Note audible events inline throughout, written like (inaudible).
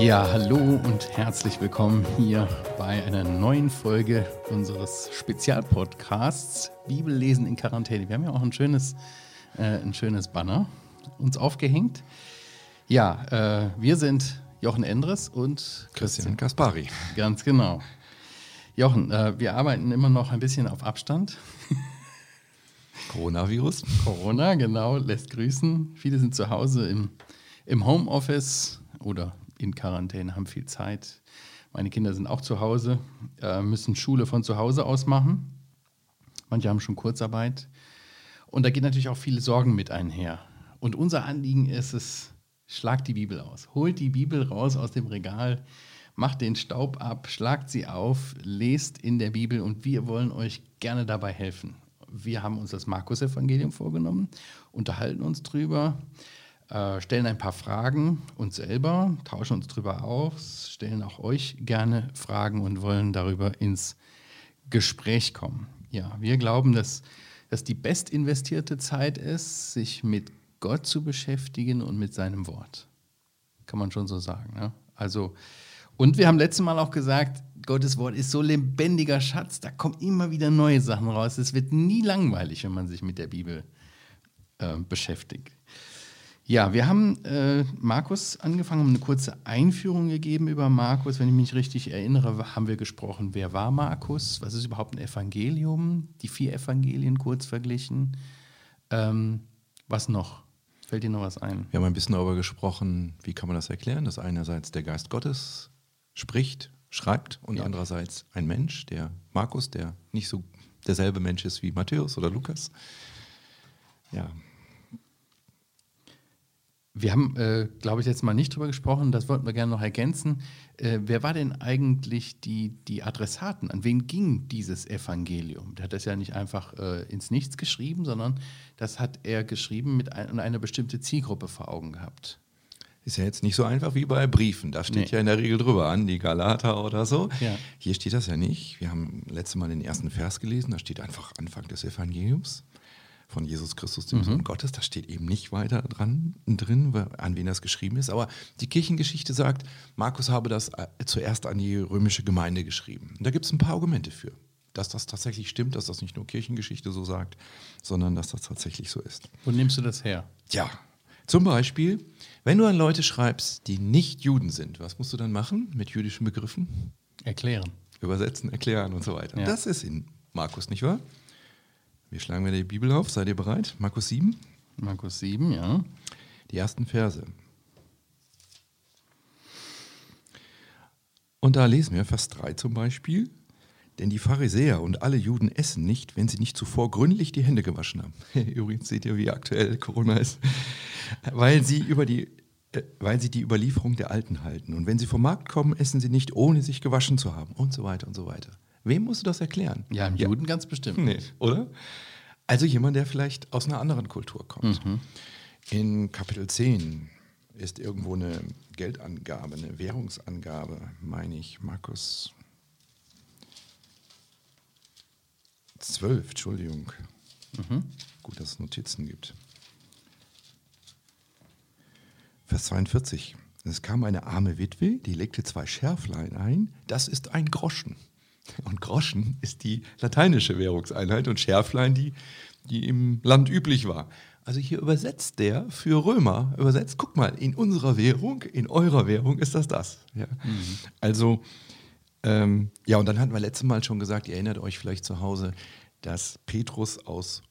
Ja, hallo und herzlich willkommen hier bei einer neuen Folge unseres Spezialpodcasts Bibellesen in Quarantäne. Wir haben ja auch ein schönes, äh, ein schönes Banner uns aufgehängt. Ja, äh, wir sind Jochen Endres und Christian Kaspari. Ganz genau. Jochen, äh, wir arbeiten immer noch ein bisschen auf Abstand. Coronavirus. Corona, genau, lässt grüßen. Viele sind zu Hause im, im Homeoffice oder in Quarantäne, haben viel Zeit. Meine Kinder sind auch zu Hause, äh, müssen Schule von zu Hause aus machen. Manche haben schon Kurzarbeit. Und da geht natürlich auch viele Sorgen mit einher. Und unser Anliegen ist es, schlagt die Bibel aus. Holt die Bibel raus aus dem Regal, macht den Staub ab, schlagt sie auf, lest in der Bibel und wir wollen euch gerne dabei helfen. Wir haben uns das Markus-Evangelium vorgenommen, unterhalten uns drüber, äh, stellen ein paar Fragen uns selber, tauschen uns drüber aus, stellen auch euch gerne Fragen und wollen darüber ins Gespräch kommen. Ja, wir glauben, dass das die best investierte Zeit ist, sich mit Gott zu beschäftigen und mit seinem Wort. Kann man schon so sagen. Ne? Also, und wir haben letztes Mal auch gesagt, Gottes Wort ist so lebendiger Schatz, da kommen immer wieder neue Sachen raus. Es wird nie langweilig, wenn man sich mit der Bibel äh, beschäftigt. Ja, wir haben äh, Markus angefangen, haben eine kurze Einführung gegeben über Markus. Wenn ich mich richtig erinnere, haben wir gesprochen, wer war Markus? Was ist überhaupt ein Evangelium? Die vier Evangelien kurz verglichen. Ähm, was noch? Fällt dir noch was ein? Wir haben ein bisschen darüber gesprochen, wie kann man das erklären, dass einerseits der Geist Gottes spricht, schreibt und ja. andererseits ein Mensch, der Markus, der nicht so derselbe Mensch ist wie Matthäus oder Lukas. Ja, wir haben, äh, glaube ich, jetzt mal nicht drüber gesprochen, das wollten wir gerne noch ergänzen. Äh, wer war denn eigentlich die, die Adressaten? An wen ging dieses Evangelium? Der hat das ja nicht einfach äh, ins Nichts geschrieben, sondern das hat er geschrieben mit ein, einer bestimmten Zielgruppe vor Augen gehabt. Ist ja jetzt nicht so einfach wie bei Briefen. Da steht nee. ja in der Regel drüber an, die Galater oder so. Ja. Hier steht das ja nicht. Wir haben letztes Mal den ersten Vers gelesen, da steht einfach Anfang des Evangeliums von Jesus Christus, dem mhm. Sohn Gottes. Da steht eben nicht weiter dran, drin, an wen das geschrieben ist. Aber die Kirchengeschichte sagt, Markus habe das äh, zuerst an die römische Gemeinde geschrieben. Und da gibt es ein paar Argumente für, dass das tatsächlich stimmt, dass das nicht nur Kirchengeschichte so sagt, sondern dass das tatsächlich so ist. Wo nimmst du das her? Ja, zum Beispiel, wenn du an Leute schreibst, die nicht Juden sind, was musst du dann machen mit jüdischen Begriffen? Erklären. Übersetzen, erklären und so weiter. Ja. Das ist in Markus, nicht wahr? Wir schlagen wieder die Bibel auf. Seid ihr bereit? Markus 7. Markus 7, ja. Die ersten Verse. Und da lesen wir Vers 3 zum Beispiel. Denn die Pharisäer und alle Juden essen nicht, wenn sie nicht zuvor gründlich die Hände gewaschen haben. (laughs) Übrigens seht ihr, wie aktuell Corona ist. Weil sie, über die, äh, weil sie die Überlieferung der Alten halten. Und wenn sie vom Markt kommen, essen sie nicht, ohne sich gewaschen zu haben. Und so weiter und so weiter. Wem musst du das erklären? Ja, im Juden ganz bestimmt. Nee, oder? Also jemand, der vielleicht aus einer anderen Kultur kommt. Mhm. In Kapitel 10 ist irgendwo eine Geldangabe, eine Währungsangabe, meine ich, Markus 12, Entschuldigung. Mhm. Gut, dass es Notizen gibt. Vers 42. Es kam eine arme Witwe, die legte zwei Schärflein ein. Das ist ein Groschen. Und Groschen ist die lateinische Währungseinheit und Schärflein die, die im Land üblich war. Also hier übersetzt der für Römer, übersetzt, guck mal, in unserer Währung, in eurer Währung ist das das. Ja. Mhm. Also, ähm, ja, und dann hatten wir letztes Mal schon gesagt, ihr erinnert euch vielleicht zu Hause, dass Petrus aus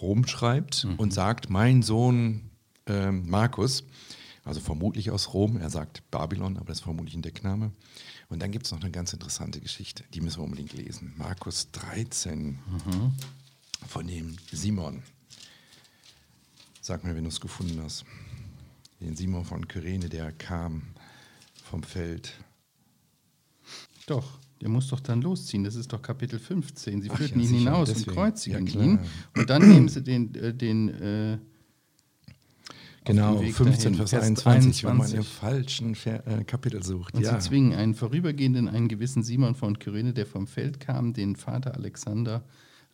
Rom schreibt mhm. und sagt, mein Sohn ähm, Markus, also vermutlich aus Rom, er sagt Babylon, aber das ist vermutlich ein Deckname, und dann gibt es noch eine ganz interessante Geschichte, die müssen wir unbedingt lesen. Markus 13 mhm. von dem Simon. Sag mir, wenn du es gefunden hast. Den Simon von Kyrene, der kam vom Feld. Doch, der muss doch dann losziehen. Das ist doch Kapitel 15. Sie führten ja, ihn hinaus deswegen. und kreuzigen ja, ihn. Und dann nehmen sie den, äh, den äh, Genau, 15, Vers 21, wenn man im falschen äh, Kapitel sucht. Und ja. sie zwingen einen Vorübergehenden, einen gewissen Simon von Kyrene, der vom Feld kam, den Vater Alexander,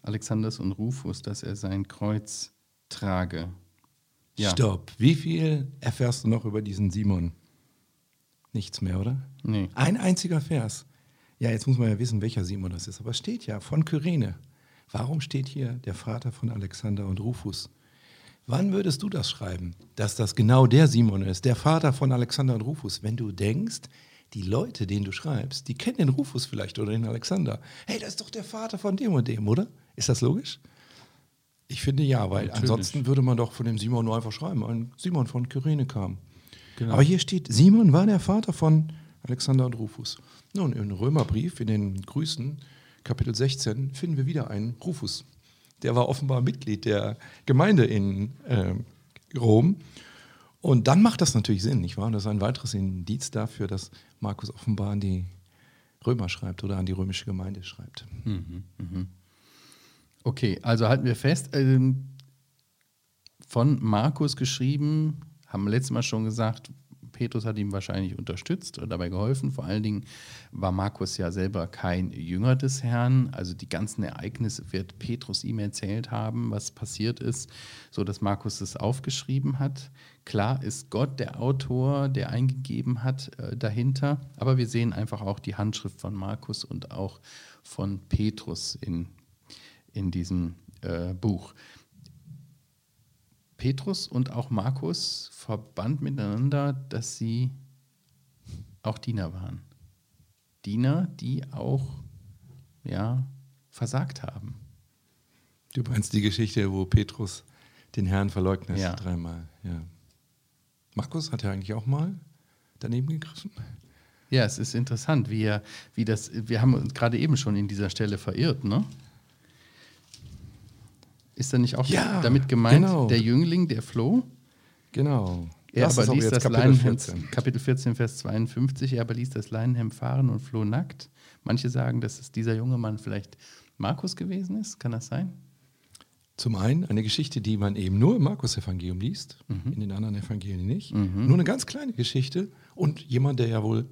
Alexanders und Rufus, dass er sein Kreuz trage. Ja. Stopp. Wie viel erfährst du noch über diesen Simon? Nichts mehr, oder? Nee. Ein einziger Vers. Ja, jetzt muss man ja wissen, welcher Simon das ist. Aber es steht ja von Kyrene. Warum steht hier der Vater von Alexander und Rufus? Wann würdest du das schreiben, dass das genau der Simon ist, der Vater von Alexander und Rufus, wenn du denkst, die Leute, denen du schreibst, die kennen den Rufus vielleicht oder den Alexander. Hey, das ist doch der Vater von dem und dem, oder? Ist das logisch? Ich finde ja, weil Natürlich. ansonsten würde man doch von dem Simon nur einfach schreiben, ein Simon von Kyrene kam. Genau. Aber hier steht, Simon war der Vater von Alexander und Rufus. Nun, im Römerbrief, in den Grüßen, Kapitel 16, finden wir wieder einen Rufus. Der war offenbar Mitglied der Gemeinde in äh, Rom. Und dann macht das natürlich Sinn, nicht wahr? Das ist ein weiteres Indiz dafür, dass Markus offenbar an die Römer schreibt oder an die römische Gemeinde schreibt. Okay, also halten wir fest, ähm, von Markus geschrieben, haben wir letztes Mal schon gesagt, Petrus hat ihm wahrscheinlich unterstützt oder dabei geholfen. Vor allen Dingen war Markus ja selber kein Jünger des Herrn. Also die ganzen Ereignisse wird Petrus ihm erzählt haben, was passiert ist, so dass Markus es aufgeschrieben hat. Klar ist Gott der Autor, der eingegeben hat äh, dahinter, aber wir sehen einfach auch die Handschrift von Markus und auch von Petrus in, in diesem äh, Buch. Petrus und auch Markus verband miteinander, dass sie auch Diener waren. Diener, die auch ja, versagt haben. Du meinst die Geschichte, wo Petrus den Herrn verleugnet Ja. dreimal. Ja. Markus hat ja eigentlich auch mal daneben gegriffen. Ja, es ist interessant, wie, er, wie das, wir haben uns gerade eben schon in dieser Stelle verirrt, ne? Ist da nicht auch Ja, damit gemeint, genau. der Jüngling, der floh? Genau. Er Das aber ließ das Kapitel Leinenhemd, 14. Kapitel 14, Vers 52, er aber ließ das Leinenhemd fahren und floh nackt. Manche sagen, dass es dieser junge Mann vielleicht Markus gewesen ist. Kann das sein? Zum einen eine Geschichte, die man eben nur im Markus-Evangelium liest, Mhm. in den anderen Evangelien nicht. Nur eine ganz kleine Geschichte und jemand, der ja wohl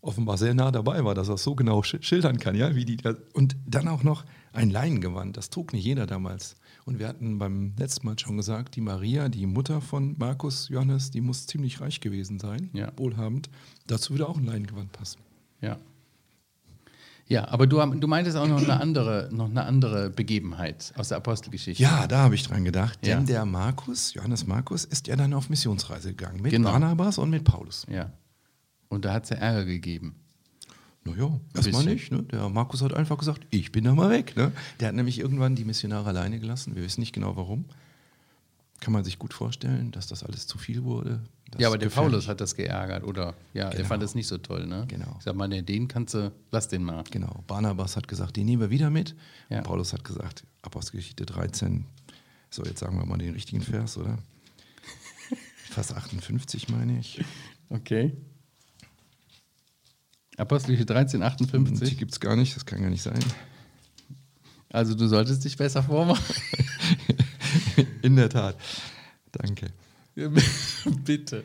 offenbar sehr nah dabei war, dass er es so genau sch schildern kann, ja, wie die und dann auch noch ein Leinengewand, das trug nicht jeder damals. Und wir hatten beim letzten Mal schon gesagt, die Maria, die Mutter von Markus Johannes, die muss ziemlich reich gewesen sein, Ja. wohlhabend. Dazu würde auch ein Leinengewand passen. Ja. Ja, aber du, du meintest auch noch eine andere, noch eine andere Begebenheit aus der Apostelgeschichte. Ja, da habe ich dran gedacht, denn Ja. der Markus, Johannes Markus, ist ja dann auf Missionsreise gegangen mit Genau. Barnabas und mit Paulus. Ja. Und da hat es ja Ärger gegeben. Naja, erstmal nicht. Ne? Der Markus hat einfach gesagt, ich bin da mal weg. Ne? Der hat nämlich irgendwann die Missionare alleine gelassen. Wir wissen nicht genau warum. Kann man sich gut vorstellen, dass das alles zu viel wurde. Ja, aber der. Paulus hat das geärgert, oder? Ja, er Genau. fand das nicht so toll, ne? Genau. Ich sag mal, den kannst du, lass den mal. Genau. Barnabas hat gesagt, den nehmen wir wieder mit. Ja. Und Paulus hat gesagt, Apostelgeschichte 13, so jetzt sagen wir mal den richtigen Vers, oder? (laughs) Vers 58 meine ich. Okay. Apostelgeschichte 13, Die 58. gibt es gar nicht, das kann gar nicht sein. Also du solltest dich besser vormachen. (laughs) In der Tat. Danke. (laughs) Bitte.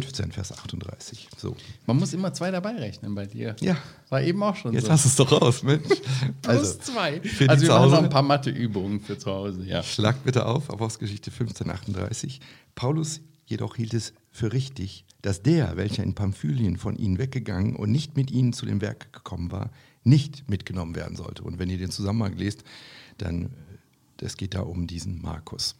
15, Vers 38. So. Man muss immer zwei dabei rechnen bei dir. Ja. War eben auch schon Jetzt so. hast du es doch raus, Mensch. (laughs) Plus (laughs) zwei. Also wir machen noch ein paar Matheübungen für zu Hause, ja. Schlag bitte auf, Apostelgeschichte 15, 38. Paulus jedoch hielt es für richtig, dass der, welcher in Pamphylien von ihnen weggegangen und nicht mit ihnen zu dem Werk gekommen war, nicht mitgenommen werden sollte. Und wenn ihr den Zusammenhang lest, dann, es geht da um diesen Markus.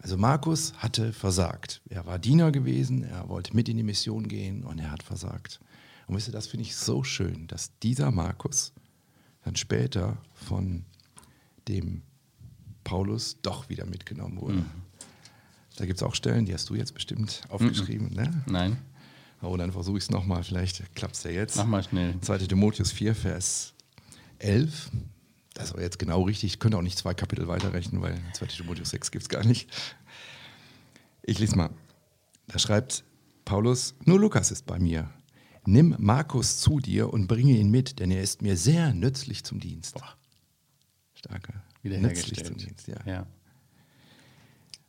Also Markus hatte versagt. Er war Diener gewesen, er wollte mit in die Mission gehen und er hat versagt. Und wisst ihr, das finde ich so schön, dass dieser Markus dann später von dem Paulus doch wieder mitgenommen wurde. Da gibt es auch Stellen, die hast du jetzt bestimmt aufgeschrieben. Ne? Nein, Oh, dann versuche ich es nochmal, vielleicht klappt es ja jetzt. mach mal schnell. 2. Timotheus 4, Vers 11. Das war jetzt genau richtig. Ich könnte auch nicht zwei Kapitel weiterrechnen, weil 2. Timotheus 6 gibt es gar nicht. Ich lese mal. Da schreibt Paulus, nur Lukas ist bei mir. Nimm Markus zu dir und bringe ihn mit, denn er ist mir sehr nützlich zum Dienst. Starke. Nützlich zum. Dienst, ja. ja.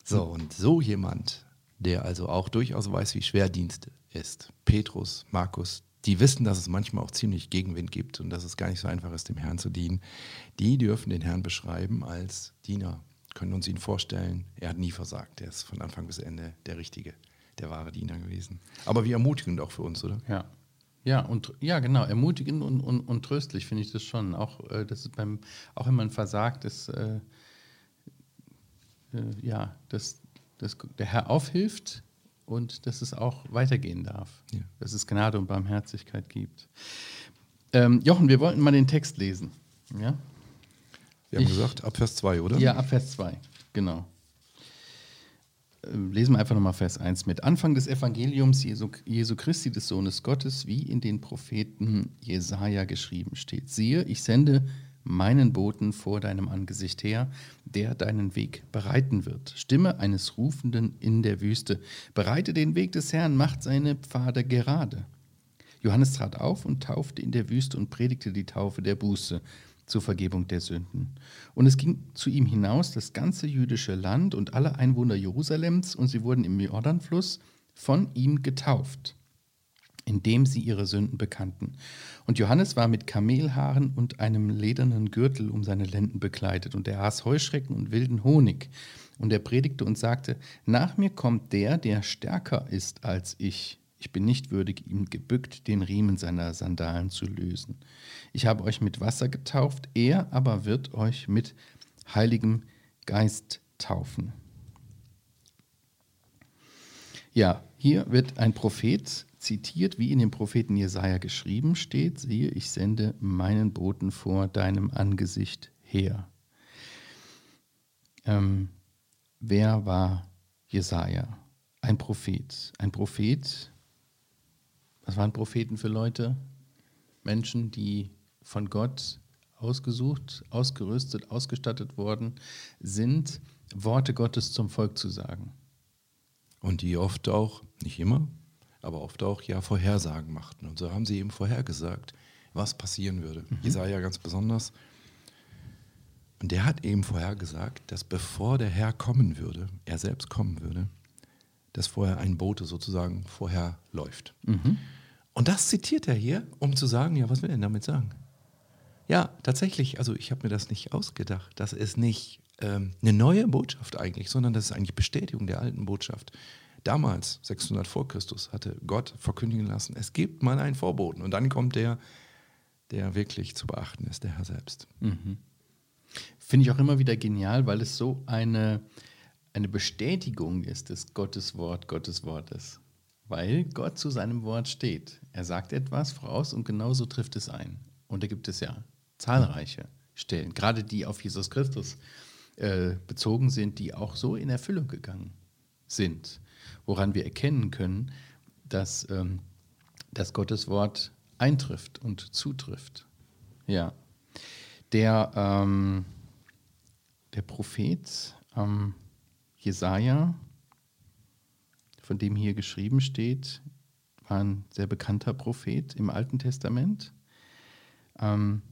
So, und so jemand, der also auch durchaus weiß, wie schwer Dienst ist. Petrus, Markus, die wissen, dass es manchmal auch ziemlich Gegenwind gibt und dass es gar nicht so einfach ist, dem Herrn zu dienen. Die dürfen den Herrn beschreiben als Diener, können uns ihn vorstellen. Er hat nie versagt. Er ist von Anfang bis Ende der Richtige, der wahre Diener gewesen. Aber wie ermutigend auch für uns, oder? Ja. Ja, und ja, genau, ermutigend und, und, und tröstlich finde ich das schon. Auch, äh, das ist beim, auch wenn man versagt, ist, äh, äh, ja, dass, dass der Herr aufhilft und dass es auch weitergehen darf. Ja. Dass es Gnade und Barmherzigkeit gibt. Ähm, Jochen, wir wollten mal den Text lesen. Ja? Wir haben ich, gesagt, ab Vers 2, oder? Ja, ab Vers 2, genau. Ähm, lesen wir einfach nochmal Vers 1 mit. Anfang des Evangeliums Jesu, Jesu Christi, des Sohnes Gottes, wie in den Propheten Jesaja geschrieben steht. Siehe, ich sende meinen Boten vor deinem Angesicht her, der deinen Weg bereiten wird. Stimme eines Rufenden in der Wüste. Bereite den Weg des Herrn, macht seine Pfade gerade. Johannes trat auf und taufte in der Wüste und predigte die Taufe der Buße zur Vergebung der Sünden. Und es ging zu ihm hinaus das ganze jüdische Land und alle Einwohner Jerusalems, und sie wurden im Jordanfluss von ihm getauft, indem sie ihre Sünden bekannten. Und Johannes war mit Kamelhaaren und einem ledernen Gürtel um seine Lenden bekleidet, und er aß Heuschrecken und wilden Honig. Und er predigte und sagte, Nach mir kommt der, der stärker ist als ich ich bin nicht würdig, ihm gebückt den Riemen seiner Sandalen zu lösen. Ich habe euch mit Wasser getauft, er aber wird euch mit heiligem Geist taufen. Ja, hier wird ein Prophet zitiert, wie in dem Propheten Jesaja geschrieben steht: Siehe, ich sende meinen Boten vor deinem Angesicht her. Ähm, wer war Jesaja? Ein Prophet. Ein Prophet, was waren Propheten für Leute? Menschen, die von Gott ausgesucht, ausgerüstet, ausgestattet worden sind, Worte Gottes zum Volk zu sagen. Und die oft auch, nicht immer, aber oft auch ja Vorhersagen machten. Und so haben sie eben vorhergesagt, was passieren würde. Mhm. Jesaja ganz besonders. Und der hat eben vorhergesagt, dass bevor der Herr kommen würde, er selbst kommen würde, dass vorher ein Bote sozusagen vorher läuft. Mhm. Und das zitiert er hier, um zu sagen, ja, was will er denn damit sagen? Ja, tatsächlich, also ich habe mir das nicht ausgedacht. Das ist nicht ähm, eine neue Botschaft eigentlich, sondern das ist eigentlich Bestätigung der alten Botschaft. Damals, 600 vor Christus, hatte Gott verkündigen lassen, es gibt mal einen Vorboten. Und dann kommt der, der wirklich zu beachten ist, der Herr selbst. Mhm. Finde ich auch immer wieder genial, weil es so eine, eine Bestätigung ist des Gottes Wort, Gottes Wortes weil Gott zu seinem Wort steht. Er sagt etwas voraus und genauso trifft es ein. Und da gibt es ja zahlreiche Stellen, gerade die auf Jesus Christus äh, bezogen sind, die auch so in Erfüllung gegangen sind, woran wir erkennen können, dass, ähm, dass Gottes Wort eintrifft und zutrifft. Ja. Der, ähm, der Prophet ähm, Jesaja von dem hier geschrieben steht, war ein sehr bekannter Prophet im Alten Testament. Ähm,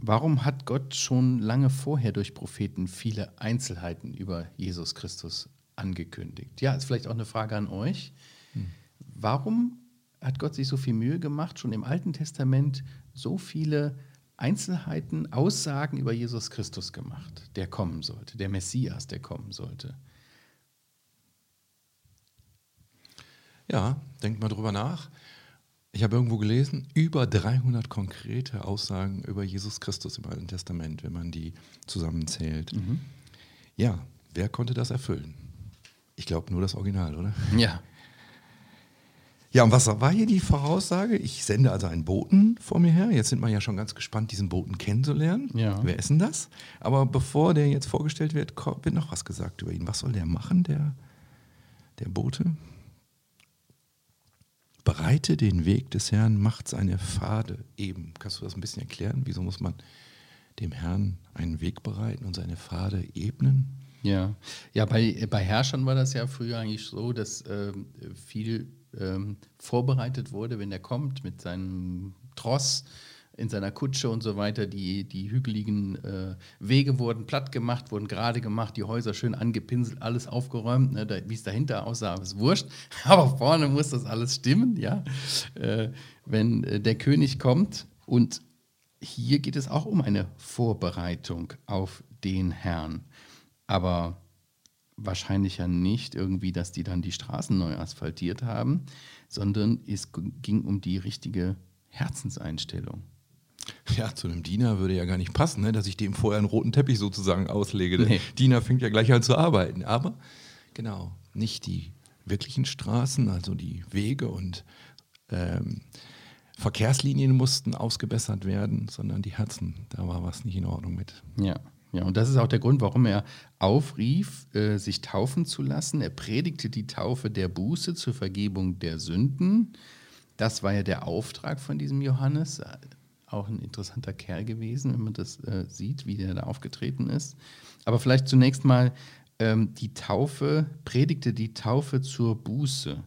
warum hat Gott schon lange vorher durch Propheten viele Einzelheiten über Jesus Christus angekündigt? Ja, ist vielleicht auch eine Frage an euch. Hm. Warum hat Gott sich so viel Mühe gemacht, schon im Alten Testament so viele Einzelheiten, Aussagen über Jesus Christus gemacht, der kommen sollte, der Messias, der kommen sollte? Ja, denkt mal drüber nach. Ich habe irgendwo gelesen, über 300 konkrete Aussagen über Jesus Christus im Alten Testament, wenn man die zusammenzählt. Mhm. Ja, wer konnte das erfüllen? Ich glaube nur das Original, oder? Ja. Ja, und was war hier die Voraussage? Ich sende also einen Boten vor mir her. Jetzt sind wir ja schon ganz gespannt, diesen Boten kennenzulernen. Ja. Wer ist denn das? Aber bevor der jetzt vorgestellt wird, wird noch was gesagt über ihn. Was soll der machen, der, der Bote? Bereite den Weg des Herrn, macht seine Pfade eben. Kannst du das ein bisschen erklären? Wieso muss man dem Herrn einen Weg bereiten und seine Pfade ebnen? Ja, ja bei, bei Herrschern war das ja früher eigentlich so, dass äh, viel ähm, vorbereitet wurde, wenn er kommt mit seinem Tross, in seiner Kutsche und so weiter. Die, die hügeligen äh, Wege wurden platt gemacht, wurden gerade gemacht, die Häuser schön angepinselt, alles aufgeräumt. Ne? Da, Wie es dahinter aussah, ist wurscht. (laughs) Aber vorne muss das alles stimmen, ja. Äh, wenn äh, der König kommt. Und hier geht es auch um eine Vorbereitung auf den Herrn. Aber wahrscheinlich ja nicht irgendwie, dass die dann die Straßen neu asphaltiert haben, sondern es ging um die richtige Herzenseinstellung. Ja, zu einem Diener würde ja gar nicht passen, ne? dass ich dem vorher einen roten Teppich sozusagen auslege. Der nee. Diener fängt ja gleich an zu arbeiten. Aber genau, nicht die wirklichen Straßen, also die Wege und ähm, Verkehrslinien mussten ausgebessert werden, sondern die Herzen, da war was nicht in Ordnung mit. Ja. Ja, und das ist auch der Grund, warum er aufrief, äh, sich taufen zu lassen. Er predigte die Taufe der Buße zur Vergebung der Sünden. Das war ja der Auftrag von diesem Johannes auch ein interessanter Kerl gewesen, wenn man das äh, sieht, wie der da aufgetreten ist. Aber vielleicht zunächst mal ähm, die Taufe, predigte die Taufe zur Buße,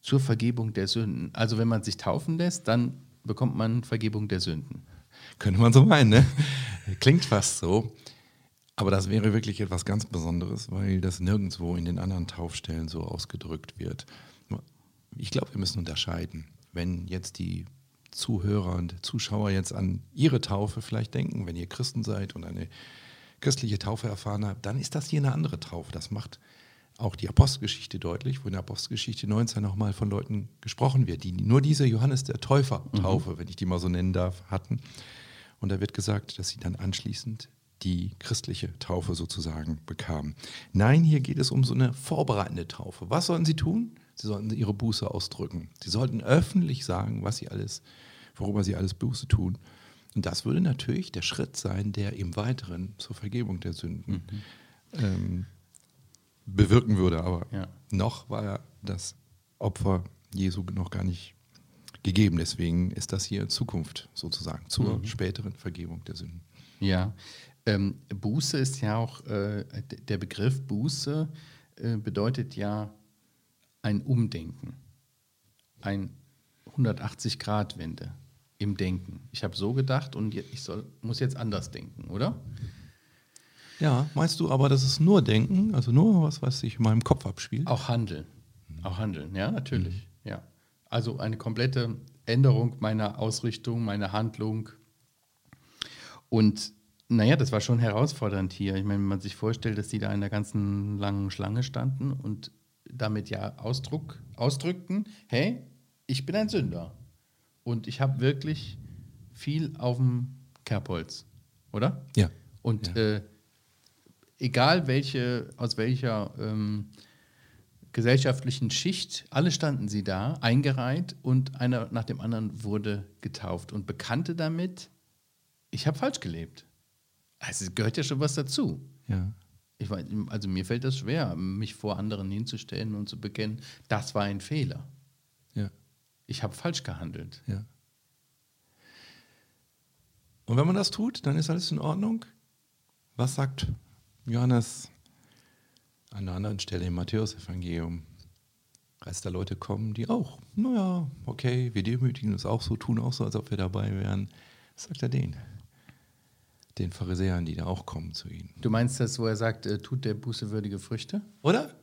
zur Vergebung der Sünden. Also wenn man sich taufen lässt, dann bekommt man Vergebung der Sünden. Könnte man so meinen, ne? Klingt fast so. Aber das wäre wirklich etwas ganz Besonderes, weil das nirgendwo in den anderen Taufstellen so ausgedrückt wird. Ich glaube, wir müssen unterscheiden. Wenn jetzt die Zuhörer und Zuschauer jetzt an ihre Taufe vielleicht denken, wenn ihr Christen seid und eine christliche Taufe erfahren habt, dann ist das hier eine andere Taufe. Das macht auch die Apostelgeschichte deutlich, wo in der Apostelgeschichte 19 nochmal von Leuten gesprochen wird, die nur diese Johannes der Täufer-Taufe, mhm. wenn ich die mal so nennen darf, hatten. Und da wird gesagt, dass sie dann anschließend die christliche Taufe sozusagen bekamen. Nein, hier geht es um so eine vorbereitende Taufe. Was sollen sie tun? Sie sollten ihre Buße ausdrücken. Sie sollten öffentlich sagen, was sie alles, worüber sie alles Buße tun. Und das würde natürlich der Schritt sein, der im Weiteren zur Vergebung der Sünden mhm. ähm, bewirken würde. Aber ja. noch war ja das Opfer Jesu noch gar nicht gegeben. Deswegen ist das hier Zukunft sozusagen zur mhm. späteren Vergebung der Sünden. Ja, ähm, Buße ist ja auch, äh, der Begriff Buße äh, bedeutet ja ein Umdenken, ein 180-Grad-Wende im Denken. Ich habe so gedacht und ich soll, muss jetzt anders denken, oder? Ja, meinst du aber, das ist nur Denken, also nur was, was sich in meinem Kopf abspielt? Auch Handeln. Mhm. Auch Handeln, ja, natürlich. Mhm. Ja. Also eine komplette Änderung meiner Ausrichtung, meiner Handlung. Und naja, das war schon herausfordernd hier. Ich meine, wenn man sich vorstellt, dass die da in der ganzen langen Schlange standen und damit ja Ausdruck, ausdrückten, hey, ich bin ein Sünder. Und ich habe wirklich viel auf dem Kerbholz, oder? Ja. Und ja. Äh, egal welche, aus welcher ähm, gesellschaftlichen Schicht, alle standen sie da, eingereiht und einer nach dem anderen wurde getauft und bekannte damit, ich habe falsch gelebt. Also es gehört ja schon was dazu. Ja. Ich weiß, also mir fällt das schwer, mich vor anderen hinzustellen und zu bekennen, das war ein Fehler. Ja. Ich habe falsch gehandelt. Ja. Und wenn man das tut, dann ist alles in Ordnung. Was sagt Johannes an einer anderen Stelle im Matthäus-Evangelium? Als da Leute kommen, die auch, naja, okay, wir demütigen uns auch so, tun auch so, als ob wir dabei wären. Was sagt er denen? den Pharisäern, die da auch kommen zu ihnen. Du meinst das, wo er sagt, äh, tut der Buße würdige Früchte? Oder?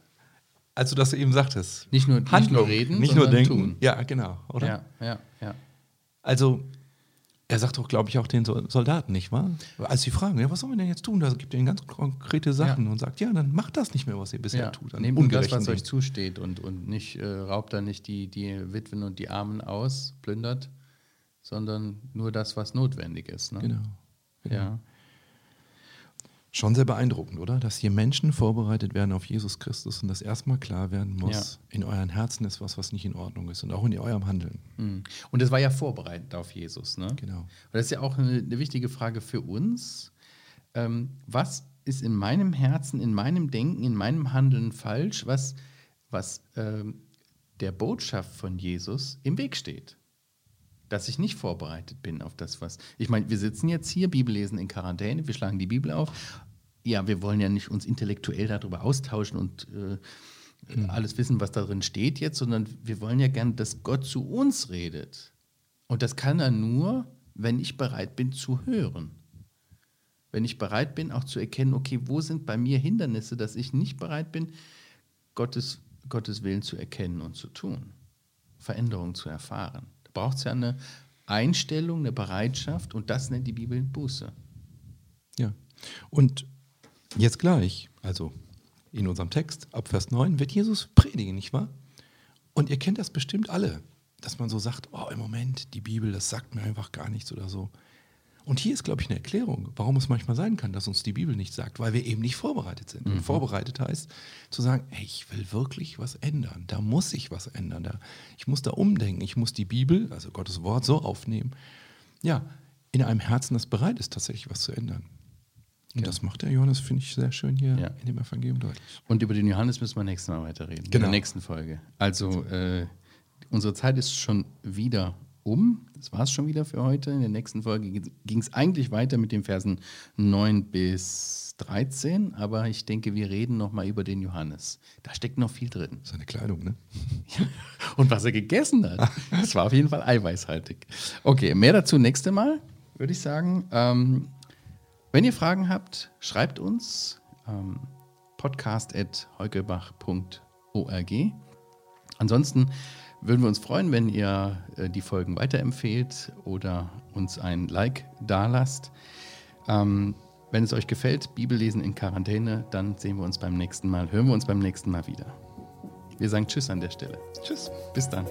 Als du das eben sagtest. Nicht nur, nicht nur reden, nicht nur denken. Tun. Ja, genau, oder? Ja, ja, ja. Also, er sagt doch, glaube ich, auch den Soldaten, nicht wahr? Als sie fragen, ja, was sollen wir denn jetzt tun? Da gibt er ihnen ganz konkrete Sachen ja. und sagt, ja, dann macht das nicht mehr, was ihr bisher ja. tut. Nehmt das, was euch zusteht und, und nicht äh, raubt da nicht die, die Witwen und die Armen aus, plündert, sondern nur das, was notwendig ist. Ne? Genau. Genau. Ja. Schon sehr beeindruckend, oder? Dass hier Menschen vorbereitet werden auf Jesus Christus und das erstmal klar werden muss, ja. in euren Herzen ist was, was nicht in Ordnung ist und auch in eurem Handeln. Mhm. Und es war ja vorbereitet auf Jesus, ne? Genau. Und das ist ja auch eine, eine wichtige Frage für uns. Ähm, was ist in meinem Herzen, in meinem Denken, in meinem Handeln falsch, was, was ähm, der Botschaft von Jesus im Weg steht? dass ich nicht vorbereitet bin auf das, was. Ich meine, wir sitzen jetzt hier, Bibel lesen in Quarantäne, wir schlagen die Bibel auf. Ja, wir wollen ja nicht uns intellektuell darüber austauschen und äh, mhm. alles wissen, was darin steht jetzt, sondern wir wollen ja gern, dass Gott zu uns redet. Und das kann er nur, wenn ich bereit bin zu hören. Wenn ich bereit bin, auch zu erkennen, okay, wo sind bei mir Hindernisse, dass ich nicht bereit bin, Gottes, Gottes Willen zu erkennen und zu tun, Veränderungen zu erfahren. Da braucht es ja eine Einstellung, eine Bereitschaft und das nennt die Bibel Buße. Ja. Und jetzt gleich, also in unserem Text, ab Vers 9, wird Jesus predigen, nicht wahr? Und ihr kennt das bestimmt alle, dass man so sagt, oh, im Moment, die Bibel, das sagt mir einfach gar nichts oder so. Und hier ist, glaube ich, eine Erklärung, warum es manchmal sein kann, dass uns die Bibel nicht sagt, weil wir eben nicht vorbereitet sind. Mhm. Und vorbereitet heißt zu sagen, hey, ich will wirklich was ändern. Da muss ich was ändern. Da, ich muss da umdenken. Ich muss die Bibel, also Gottes Wort, so aufnehmen, ja, in einem Herzen, das bereit ist, tatsächlich was zu ändern. Und ja. das macht der Johannes, finde ich, sehr schön hier ja. in dem Evangelium deutlich. Und über den Johannes müssen wir nächstes Mal weiterreden. Genau. In der genau. nächsten Folge. Also, äh, unsere Zeit ist schon wieder um. Das war es schon wieder für heute. In der nächsten Folge ging es eigentlich weiter mit den Versen 9 bis 13, aber ich denke, wir reden nochmal über den Johannes. Da steckt noch viel drin. Seine Kleidung, ne? (laughs) Und was er gegessen hat. (laughs) Das war auf jeden Fall eiweißhaltig. Okay, mehr dazu nächste Mal, würde ich sagen. Ähm, wenn ihr Fragen habt, schreibt uns ähm, podcast.heugelbach.org. Ansonsten würden wir uns freuen, wenn ihr äh, die Folgen weiterempfehlt oder uns ein Like dalasst. Ähm, wenn es euch gefällt, Bibellesen in Quarantäne, dann sehen wir uns beim nächsten Mal, hören wir uns beim nächsten Mal wieder. Wir sagen Tschüss an der Stelle. Tschüss. Bis dann.